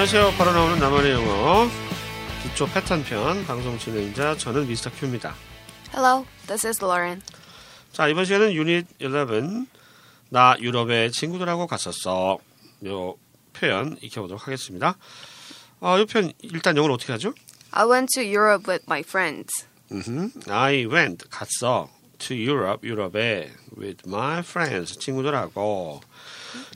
안녕하세요. 바로 나오는 나만의 영어 기초 패턴 편 방송 진행자 저는 미스터 큐입니다. Hello, this is Lauren. 자 이번 시간은 유닛 11. 나 유럽에 친구들하고 갔었어. 요 표현 익혀보도록 하겠습니다. 어, 이 표현 일단 영어로 어떻게 하죠? I went to Europe with my friends. 음흠. I went 갔어 to Europe 유럽에 with my friends 친구들하고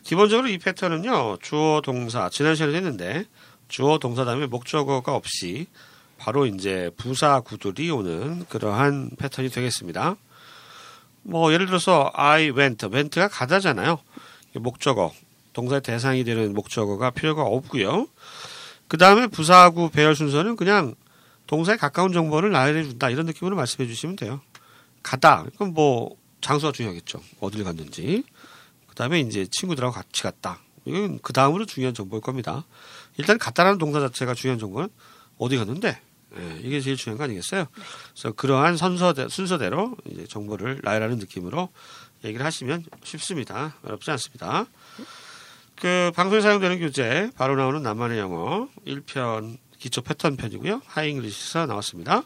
기본적으로 이 패턴은요 주어 동사 지난 시간에 했는데 주어 동사 다음에 목적어가 없이 바로 이제 부사 구들이 오는 그러한 패턴이 되겠습니다. 뭐 예를 들어서 I went, went가 가다잖아요. 목적어 동사의 대상이 되는 목적어가 필요가 없고요. 그 다음에 부사구 배열 순서는 그냥 동사에 가까운 정보를 나열해 준다 이런 느낌으로 말씀해 주시면 돼요. 가다 그럼 뭐 장소가 중요하겠죠. 어딜 갔는지. 그 다음에 이제 친구들하고 같이 갔다. 이건 그 다음으로 중요한 정보일 겁니다. 일단 갔다라는 동사 자체가 중요한 정보는 어디 갔는데 예, 이게 제일 중요한 거 아니겠어요? 그래서 그러한 선서대, 순서대로 이제 정보를 나열하는 느낌으로 얘기를 하시면 쉽습니다. 어렵지 않습니다. 그 방송에 사용되는 교재 바로 나오는 나만의 영어 1편 기초 패턴 편이고요. 하잉글리시에서 나왔습니다.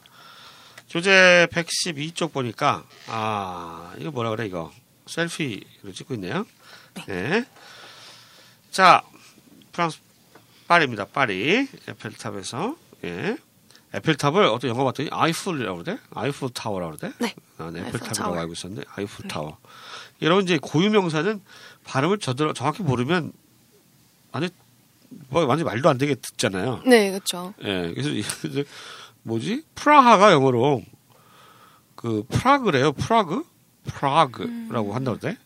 교재 112쪽 보니까 아 이거 뭐라 그래 이거 selfie를 찍고 있네요. 네. 자 프랑스 파리입니다. 파리 에펠탑에서 예. 에펠탑을 어떤 영화 봤더니 Eiffel이라고 그러대? Eiffel Tower라고 그러대? 네. 아, 네. 에펠탑이라고. 알고 있었는데 Eiffel Tower. 이런 이제 고유 명사는 발음을 저들 정확히 모르면 완전 뭐 완전 말도 안 되게 듣잖아요. 네, 그렇죠. 예, 그래서 뭐지? 프라하가 영어로 그 Prague래요. Prague? Prague라고 한다고 그래?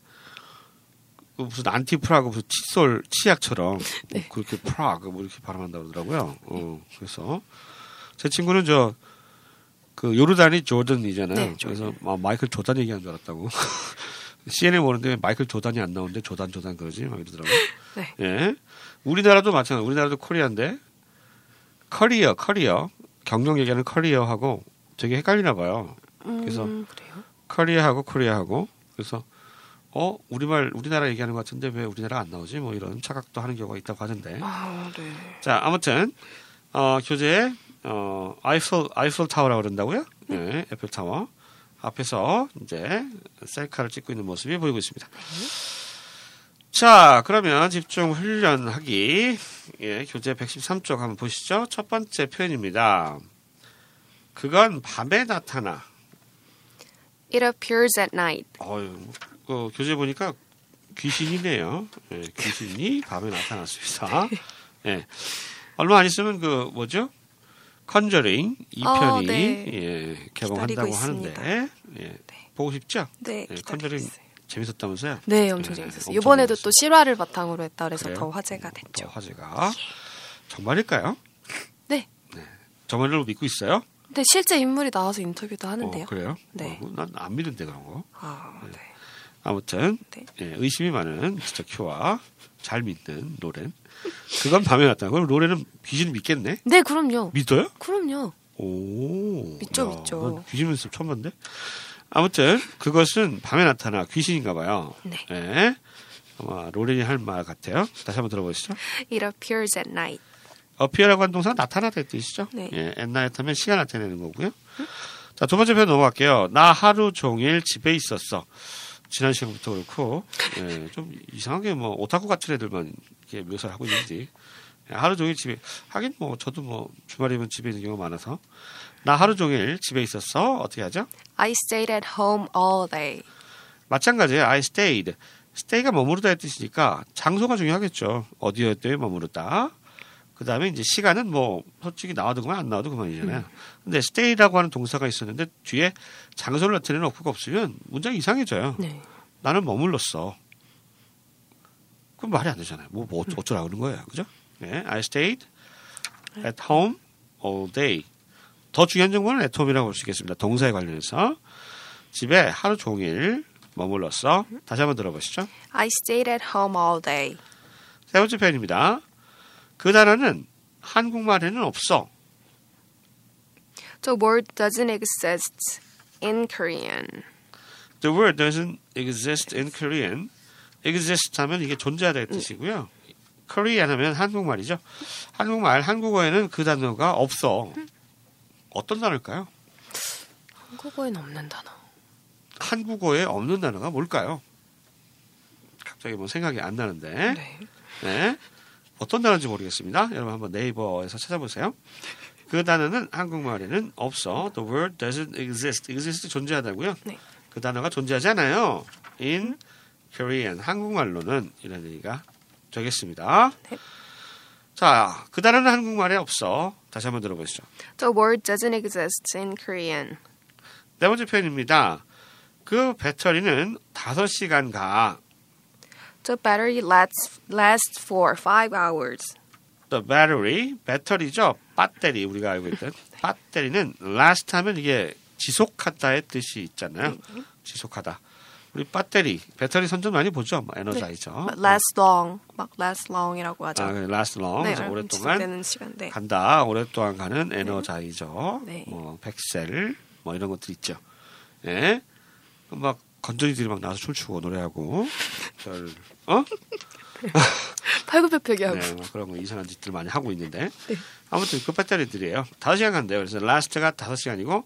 그 무슨 안티 프라그 무슨 칫솔 치약처럼 뭐 그렇게 Prague 뭐 이렇게 발음한다고 그러더라고요. 어, 그래서 제 친구는 저 그 요르단이 Jordan이잖아요. 네, 그래서 막 마이클 조단 얘기한 줄 알았다고. CNN 보는데 왜 마이클 조단이 안 나오는데 Jordan Jordan 그러지 막 이러더라고요. 네. 예. 우리나라도 마찬가지. 우리나라도 Korea인데 career, career 경력 얘기하는 career하고 되게 헷갈리나 봐요. 그래서 음? career하고 Korea하고 그래서 어 우리말 우리나라 얘기하는 것 같은데 왜 우리나라 안 나오지? 뭐 이런 착각도 하는 경우가 있다고 하던데. 아, 네. 자 아무튼 어, 교재에 어, Eiffel Eiffel Tower라고 그런다고요? 네, Eiffel Tower 앞에서 이제 셀카를 찍고 있는 모습이 보이고 있습니다. 자, 그러면 집중 훈련하기 예, 교재 113쪽 한번 보시죠. 첫 번째 표현입니다. 그건 밤에 나타나. It appears at night. 어유, 어, 교재 보니까 귀신이네요. 예, 귀신이 밤에 나타났습니다. 예. 얼마 안 있으면 그 뭐죠? 컨저링 2편이 어, 네. 예, 개봉한다고 하는데. 예, 보고 싶죠? 네, 예, 컨저링 있어요. 재밌었다면서요? 네, 엄청 예, 재밌었어요. 이번에도. 또 실화를 바탕으로 했다 그래서 그래요? 더 화제가 또 됐죠. 화제가 정말일까요? 네. 정말로 믿고 있어요? 근데 실제 인물이 나와서 인터뷰도 하는데요. 어, 그래요? 네. 난안 믿는데 그런 거. 아, 네. 아무튼 네. 예, 의심이 많은 미스터 큐와 잘 믿는 로렌. 그건 밤에 나타나. 그럼 로렌은 귀신을 믿겠네? 네, 그럼요. 믿어요? 그럼요. 오. 믿죠, 믿죠. 난 귀신 모습 처음 봤는데. 아무튼 그것은 밤에 나타나 귀신인가 봐요. 네. 예. 아마 로렌이 할 말 같아요. 다시 한번 들어보시죠. It appears at night. appear라고 하는 동사는 나타나다 뜻이죠. 네. 예, at night 하면 시간 나타내는 거고요. 자, 두 번째 표현 넘어갈게요. 나 하루 종일 집에 있었어. 지난 시간부터 그렇고, 예, 좀 이상하게 뭐, 오타쿠 같은 애들만 이렇게 묘사를 하고 있는지. 예, 하루 종일 집에, 하긴 뭐, 저도 뭐, 주말이면 집에 있는 경우가 많아서. 나 하루 종일 집에 있었어. 어떻게 하죠? I stayed at home all day. 마찬가지예요. I stayed. stay가 머무르다의 뜻이니까 장소가 중요하겠죠. 어디였더에 머무르다. 그 다음에 이제 시간은 뭐 솔직히 나와도 그만 안 나와도 그만이잖아요. 근데 stay라고 하는 동사가 있었는데 뒤에 장소를 나타내는 어구가 없으면 문장이 이상해져요. 네. 나는 머물렀어. 그럼 말이 안 되잖아요. 뭐, 뭐 어쩌- 어쩌라고 그러는 거예요. 그죠? 네. I stayed at home all day. 더 중요한 정보는 home이라고 볼 수 있겠습니다. 동사에 관련해서. 집에 하루 종일 머물렀어. 다시 한번 들어보시죠. I stayed at home all day. 세 번째 표현입니다. 그 단어는 한국말에는 없어. The word doesn't exist in Korean. The word doesn't exist in Korean. exist 하면 이게 존재하다의 뜻이고요. Korean 하면 한국말이죠. 한국말, 한국어에는 그 단어가 없어. 어떤 단어일까요? 한국어엔 없는 단어. 한국어에 없는 단어가 뭘까요? 갑자기 뭐 생각이 안 나는데. 네. 네. 어떤 단어인지 모르겠습니다. 여러분 한번 네이버에서 찾아보세요. 그 단어는 한국말에는 없어. The word doesn't exist. exist 존재하다고요? 네. 그 단어가 존재하지 않아요. In Korean. 한국말로는 이런 얘기가 되겠습니다. 네. 자, 그 단어는 한국말에 없어. 다시 한번 들어보시죠. The word doesn't exist in Korean. 네 번째 표현입니다. 그 배터리는 5시간 가. The battery lasts lasts for five hours. The battery, 배터리죠. 배터리 우리가 알고 있던 배터리는 last 하면 이게 지속하다의 뜻이 있잖아요. 지속하다. 우리 배터리, 배터리 선전 많이 보죠. 뭐 에너자이저. But last long. 막 last long이라고 하죠. 아, last long. 네, 오랫동안 시간. 네. 간다. 오랫동안 가는 에너자이저. 네. 뭐 백셀 뭐 이런 것들 있죠. 예. 막 건전이들이 막 나와서 춤추고 노래하고 별 어? 팔굽혀펴기 하고. 네, 뭐 그런 거 이상한 짓들 많이 하고 있는데 네. 아무튼 그 배터리들이에요. 5시간 간대요. 그래서 last가 5시간이고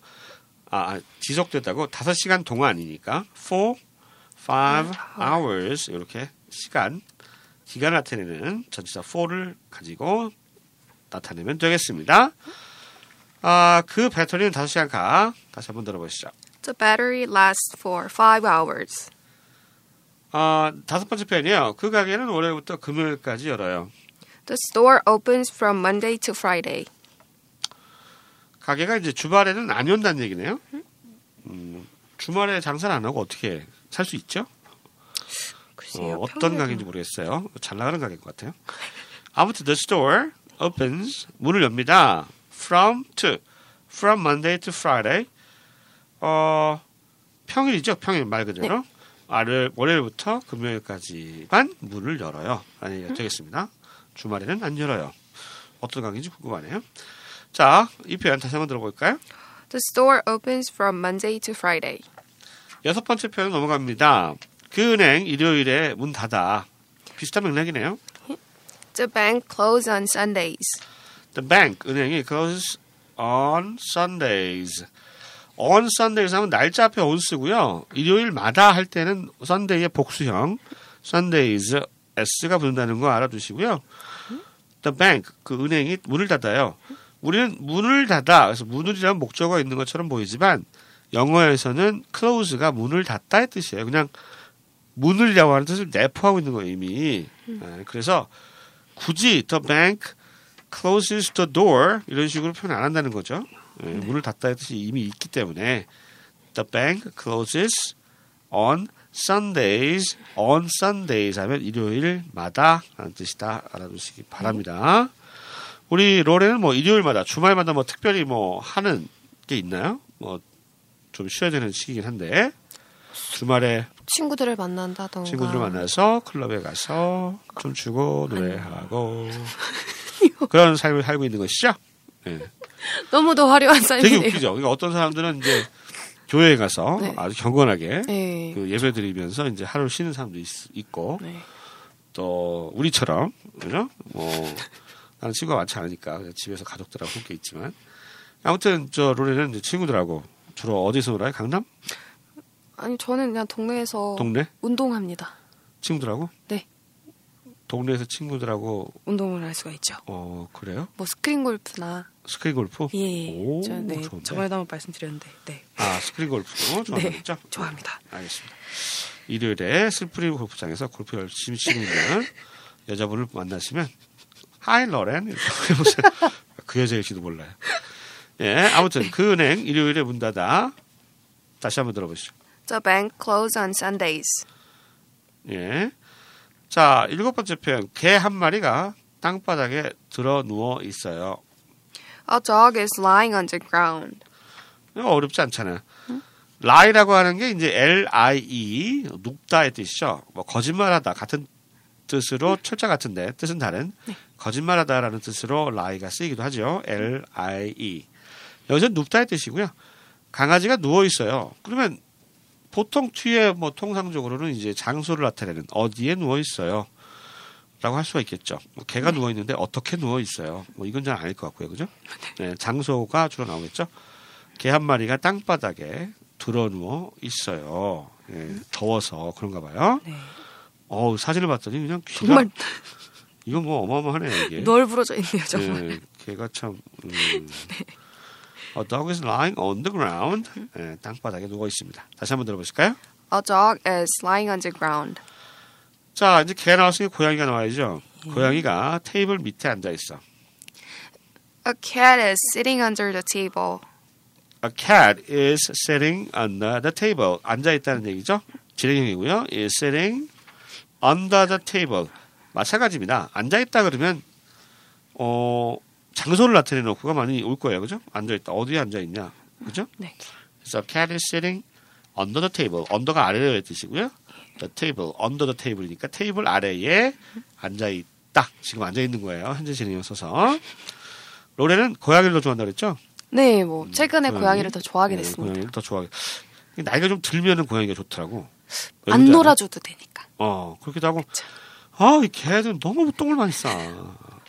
아, 아, 지속됐다고 5시간 동안이니까 for five hours 이렇게 시간 기간을 나타내는 전치사 for를 가지고 나타내면 되겠습니다. 아, 그 배터리는 5시간 가. 다시 한번 들어보시죠. The battery lasts for five hours. 아, 다섯 번째 표현이에요. 그 가게는 월요일부터 금요일까지 열어요. The store opens from Monday to Friday. 가게가 이제 주말에는 안 연다는 얘기네요. 음, 주말에 장사를 안 하고 어떻게 살 수 있죠? 글쎄요. 어, 어떤 가게인지 모르겠어요. 잘 나가는 가게인 것 같아요. 아무튼 the store opens 문을 엽니다. From to from Monday to Friday. 어 평일이죠. 평일 말 그대로. 아를 월요일부터 금요일까지만 문을 열어요. 라는 얘기가 되겠습니다. 주말에는 안 열어요. 어떤 가게인지 궁금하네요. 자, 이 표현 다시 한번 들어볼까요? The store opens from Monday to Friday. 여섯 번째 표현 넘어갑니다. 그 은행 일요일에 문 닫아. 비슷한 맥락이네요. The bank closes on Sundays. The bank 은행이 closes on Sundays. on Sundays 하면 날짜 앞에 on 쓰고요. 일요일마다 할 때는 Sunday의 복수형 Sundays s가 붙는다는 거 알아두시고요. The bank 그 은행이 문을 닫아요. 우리는 문을 닫아 그래서 문을이라는 목적어가 있는 것처럼 보이지만 영어에서는 close가 문을 닫다의 뜻이에요. 그냥 문을이라고 하는 뜻을 내포하고 있는 거예요 이미. 아, 그래서 굳이 the bank closes the door 이런 식으로 표현 안 한다는 거죠. 예, 문을 닫다의 뜻이 이미 있기 때문에 the bank closes on Sundays, on Sundays 하면 일요일마다 라는 뜻이다 알아두시기 바랍니다. 우리 롤에는 뭐 일요일마다 주말마다 뭐 특별히 뭐 하는 게 있나요? 뭐 좀 쉬어야 되는 시기긴 한데 주말에 친구들을 만난다던가. 친구들을 만나서 클럽에 가서 춤추고 노래하고 그런 삶을 살고 있는 것이죠. 예. 너무도 화려한 되게 삶이네요. 웃기죠. 그러니까 어떤 사람들은 이제 교회에 가서 네. 아주 경건하게 네. 그 예배 드리면서 이제 하루 쉬는 사람도 있, 고 네. 또 우리처럼 그죠? 뭐 나는 친구가 많지 않으니까 집에서 가족들하고 함께 있지만 아무튼 저 로렌은 이제 친구들하고 주로 어디서 놀아요? 강남? 아니 저는 그냥 동네에서 동네? 운동합니다. 친구들하고? 네. 동네에서 친구들하고 운동을 할 수가 있죠. 어 그래요? 뭐 스크린 골프나 스크린 골프? 예. 오, 저, 네. 좋은데. 저번에도 한번 말씀드렸는데 네. 아 스크린 골프 좋아하겠죠? 네. 좋아합니다. 알겠습니다. 일요일에 스크린 골프장에서 골프 열심히 치고 있는 여자분을 만나시면 하이 러렌 이렇게 해보세요. 그 여자 일지도 몰라요. 예, 아무튼 그 은행 일요일에 문 닫아 다시 한번 들어보시죠. The bank closes on Sundays. 예, 자 일곱 번째 표현 개 한 마리가 땅바닥에 들어 누워 있어요. A dog is lying on the ground. 어렵지 않잖아요. lie라고 하는 게 이제 L-I-E 눕다의 뜻이죠. 뭐 거짓말하다 같은 뜻으로 철자 같은데 뜻은 다른 거짓말하다라는 뜻으로 lie가 쓰이기도 하죠. L-I-E 여기서 눕다의 뜻이고요. 강아지가 누워 있어요. 그러면 보통 뒤에 뭐 통상적으로는 이제 장소를 나타내는 어디에 누워 있어요. 라고 할 수가 있겠죠. 뭐 개가 누워 있는데 어떻게 누워 있어요? 뭐 이건 잘 아닐 것 같고요, 그죠? 네, 장소가 주로 나오겠죠. 개 한 마리가 땅바닥에 들어 누워 있어요. 예, 더워서 그런가 봐요. 네. 어 사진을 봤더니 그냥 귀가 정말 이건 뭐 어마어마하네요 이게. 널브러져 있네요, 정말. 예, 개가 참. 음. A dog is lying on the ground. 예, 땅바닥에 누워 있습니다. 다시 한번 들어보실까요? A dog is lying on the ground. 자 이제 개 나왔으니 고양이가 나와야죠. 고양이가 테이블 밑에 앉아 있어. A cat is sitting under the table. A cat is sitting under the table. 앉아 있다는 얘기죠. 진행형이고요. is sitting under the table. 마찬가지입니다. 앉아 있다 그러면 어 장소를 나타내 놓고가 많이 올 거예요. 그죠? 앉아 있다. 어디에 앉아 있냐? 그죠? 네. 그래서 cat is sitting under the table. under가 아래라는 뜻이고요. the table, under the table이니까 테이블 아래에 앉아 있다. 지금 앉아 있는 거예요. 현재 진행형 써서. 로레는 고양이를 더 좋아한다 그랬죠? 네, 뭐 최근에 고양이? 고양이를 더 좋아하게 네, 됐습니다. 고양이를 더 좋아하게. 나이가 좀 들면은 고양이가 좋더라고. 왜 안? 놀아줘도 되니까. 어, 그렇기도 하고. 아, 이 개들은 너무 똥을 많이 싸.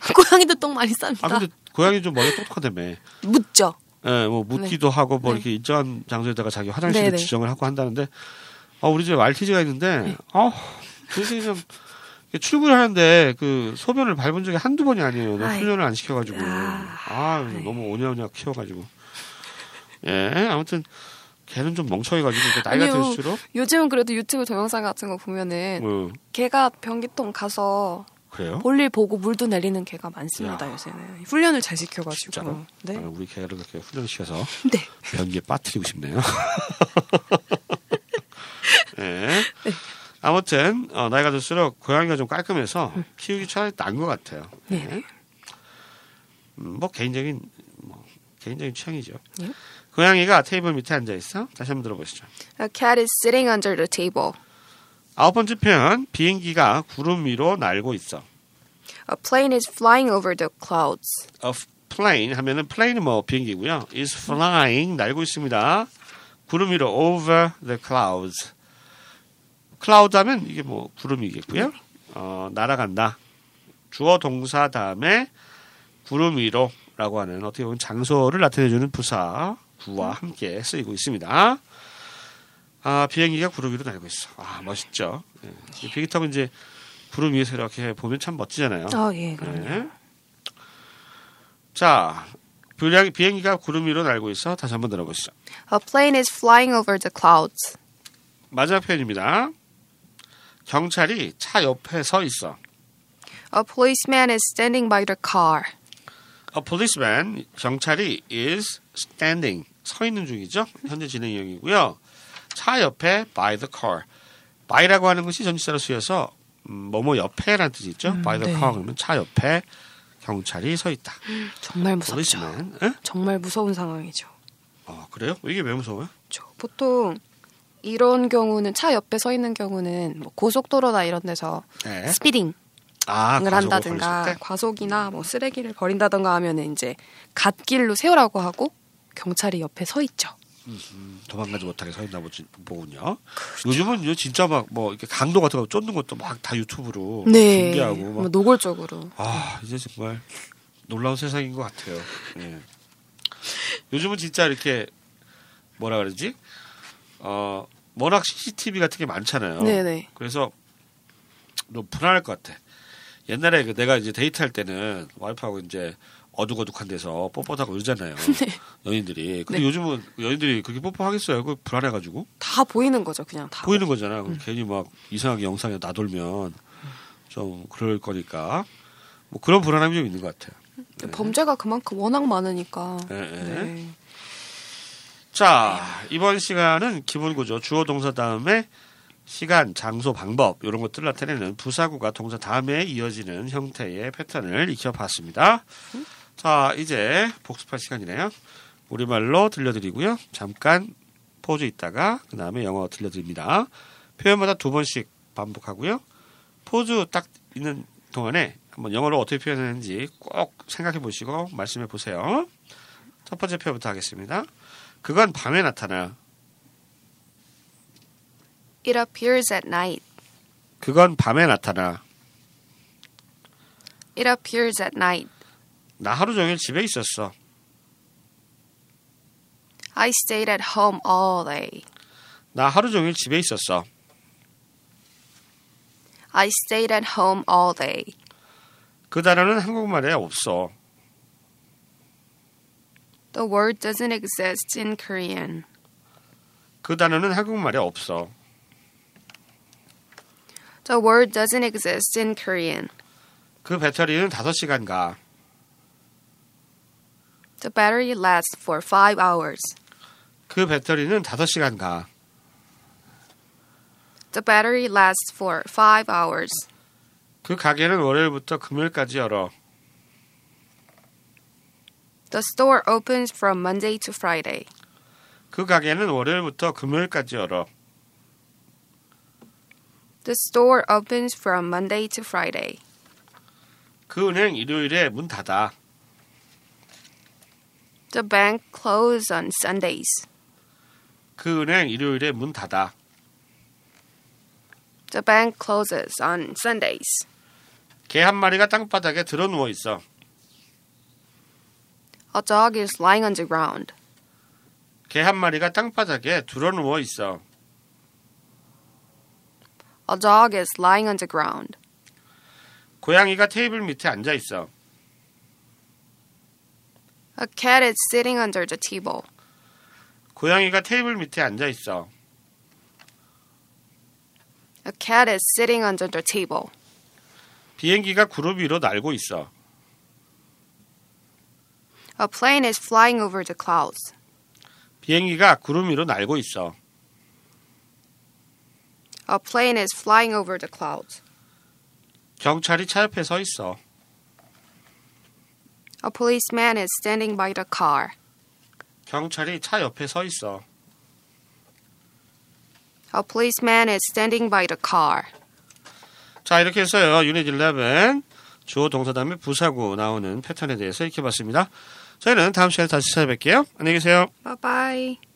고양이도 똥 많이 쌉니다. 아, 근데 고양이 좀 머리가 똑똑하다며. 묻죠. 예, 뭐 묻기도 하고 뭐 네. 이렇게 일정한 장소에다가 자기 화장실을 네네. 지정을 하고 한다는데 아 우리 집에 말티즈가 있는데 네. 아 그게 좀 출근하는데 그 소변을 밟은 적이 한두 번이 아니에요. 나. 훈련을 안 시켜가지고 아, 아 네. 너무 오냐오냐 키워가지고 예 아무튼 걔는 좀 멍청해가지고 나이가 아니요. 들수록 요즘은 그래도 유튜브 동영상 같은 거 보면은 뭐 개가 변기통 가서 그래요? 볼일 보고 물도 내리는 개가 많습니다 야. 요새는 훈련을 잘 시켜가지고 진짜로? 네. 아, 우리 개를 그렇게 훈련시켜서 네. 변기에 빠뜨리고 싶네요. 네. 아무튼 어, 나이가 들수록 고양이가 좀 깔끔해서 키우기 차라리 나은 것 같아요. 네. 음, 뭐 개인적인 뭐 개인적인 취향이죠. 예. 고양이가 테이블 밑에 앉아 있어. 다시 한번 들어보시죠. A cat is sitting under the table. 아홉 번째 표현 비행기가 구름 위로 날고 있어. A plane is flying over the clouds. A plane 하면은 plane은 뭐 비행기고요. is flying 날고 있습니다. 구름 위로 over the clouds. cloud 하면 이게 뭐 구름이겠고요. 어, 날아간다. 주어 동사 다음에 구름 위로라고 하는 어떻게 보면 장소를 나타내주는 부사 구와 함께 쓰이고 있습니다. 아 비행기가 구름 위로 날고 있어. 아 멋있죠. 예. 이 비행기 타고 이제 구름 위에서 이렇게 보면 참 멋지잖아요. 아, 예, 그럼요. 네. 자, 비행- 비행기가 구름 위로 날고 있어. 다시 한번 들어보시죠. A plane is flying over the clouds. 마지막 표현입니다. 경찰이 차 옆에 서 있어. A policeman is standing by the car. A policeman, 경찰이 is standing, 서 있는 중이죠. 현재 진행형이고요. 차 옆에 by the car. by라고 하는 것이 전치사로 쓰여서 음, 뭐뭐 옆에라는 뜻이 있죠. by the 네. car 그러면 차 옆에 경찰이 서 있다. 정말 무섭죠. 에? 정말 무서운 상황이죠. 어, 그래요? 이게 왜 무서워요? 저 보통 이런 경우는 차 옆에 서 있는 경우는 뭐 고속도로나 이런 데서 네. 스피딩을 아, 과속을 한다든가? 과속이나 뭐 쓰레기를 버린다든가 하면은 이제 갓길로 세우라고 하고 경찰이 옆에 서 있죠. 음, 도망가지 못하게 서 있나 보군요. 요즘은 이제 진짜 막 뭐 이렇게 강도 같은 거 쫓는 것도 막 다 유튜브로 네, 뭐 막. 노골적으로. 아 이제 정말 놀라운 세상인 것 같아요. 예. 요즘은 진짜 이렇게 뭐라 그러지? 어 워낙 CCTV 같은 게 많잖아요. 네네. 그래서 좀 불안할 것 같아. 옛날에 그 내가 이제 데이트할 때는 와이프하고 이제 어둑어둑한 데서 뻣뻣하고 이러잖아요. 연인들이. 근데 네. 요즘은 연인들이 그렇게 뽀뽀하겠어요? 그 불안해가지고 다 보이는 거죠, 그냥 다. 보이는 거잖아. 음. 괜히 막 이상하게 영상에 나돌면 좀 그럴 거니까 뭐 그런 불안함이 좀 있는 것 같아요. 범죄가 그만큼 워낙 많으니까. 예, 예. 네. 자 이번 시간은 기본 구조 주어 동사 다음에 시간, 장소, 방법 이런 것들 을 나타내는 부사구가 동사 다음에 이어지는 형태의 패턴을 익혀봤습니다. 자 이제 복습할 시간이네요. 우리말로 들려드리고요. 잠깐 포즈 있다가 그 다음에 영어 들려드립니다. 표현마다 두 번씩 반복하고요. 포즈 딱 있는 동안에 한번 영어로 어떻게 표현하는지 꼭 생각해 보시고 말씀해 보세요. 첫 번째 표현부터 하겠습니다. 그건 밤에 나타나. It appears at night. 그건 밤에 나타나. It appears at night. 나 하루 종일 집에 있었어. I stayed at home all day. 나 하루 종일 집에 있었어. I stayed at home all day. 그 단어는 한국말에 없어. The word doesn't exist in Korean. 그 단어는 한국말에 없어. The word doesn't exist in Korean. 그 배터리는 5시간 가. The battery lasts for five hours. 그 배터리는 5시간 가. The battery lasts for five hours. 그 가게는 월요일부터 금요일까지 열어. The store opens from Monday to Friday. 그 가게는 월요일부터 금요일까지 열어. The store opens from Monday to Friday. 그 은행 일요일에 문 닫아. The bank closes on Sundays. 그 은행 일요일에 문 닫아. The bank closes on Sundays. 개 한 마리가 땅바닥에 들어 누워 있어. A dog is lying on the ground. 개 한 마리가 땅바닥에 들어 누워 있어. A dog is lying on the ground. 고양이가 테이블 밑에 앉아 있어. A cat is sitting under the table. 고양이가 테이블 밑에 앉아 있어. A cat is sitting under the table. 비행기가 구름 위로 날고 있어. A plane is flying over the clouds. 비행기가 구름 위로 날고 있어. A plane is flying over the clouds. 경찰이 차 옆에 서 있어. A policeman is standing by the car. 경찰이 차 옆에 서 있어. A policeman is standing by the car. 자, 이렇게 해서요. 유닛 11 주어 동사 다음에 부사구 나오는 패턴에 대해서 익혀봤습니다. 저희는 다음 시간에 다시 찾아뵐게요. 안녕히 계세요. Bye bye.